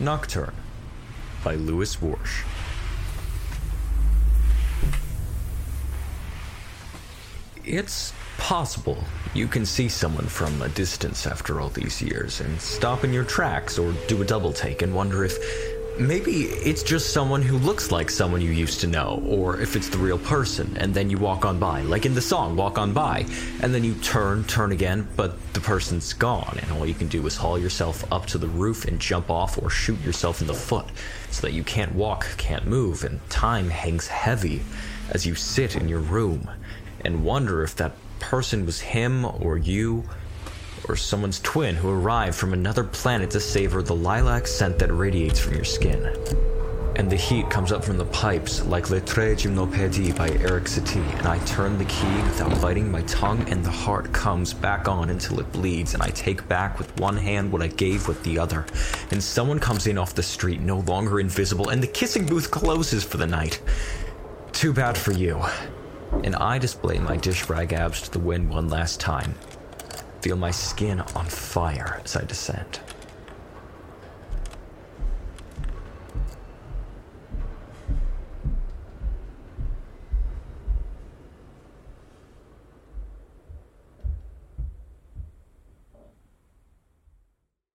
Nocturne by Lewis Warsh. It's possible you can see someone from a distance after all these years and stop in your tracks or do a double take and wonder if maybe it's just someone who looks like someone you used to know, or if it's the real person, and then you walk on by, like in the song Walk On By, and then you turn, turn again, but the person's gone, and all you can do is haul yourself up to the roof and jump off or shoot yourself in the foot so that you can't walk, can't move, and time hangs heavy as you sit in your room and wonder if that person was him or you or someone's twin who arrived from another planet to savor the lilac scent that radiates from your skin. And the heat comes up from the pipes like Le Tre Gymnopédie by Erik Satie, and I turn the key without biting my tongue, and the heart comes back on until it bleeds, and I take back with one hand what I gave with the other. And someone comes in off the street, no longer invisible, and the kissing booth closes for the night. Too bad for you. And I display my dish rag abs to the wind one last time, feel my skin on fire as I descend.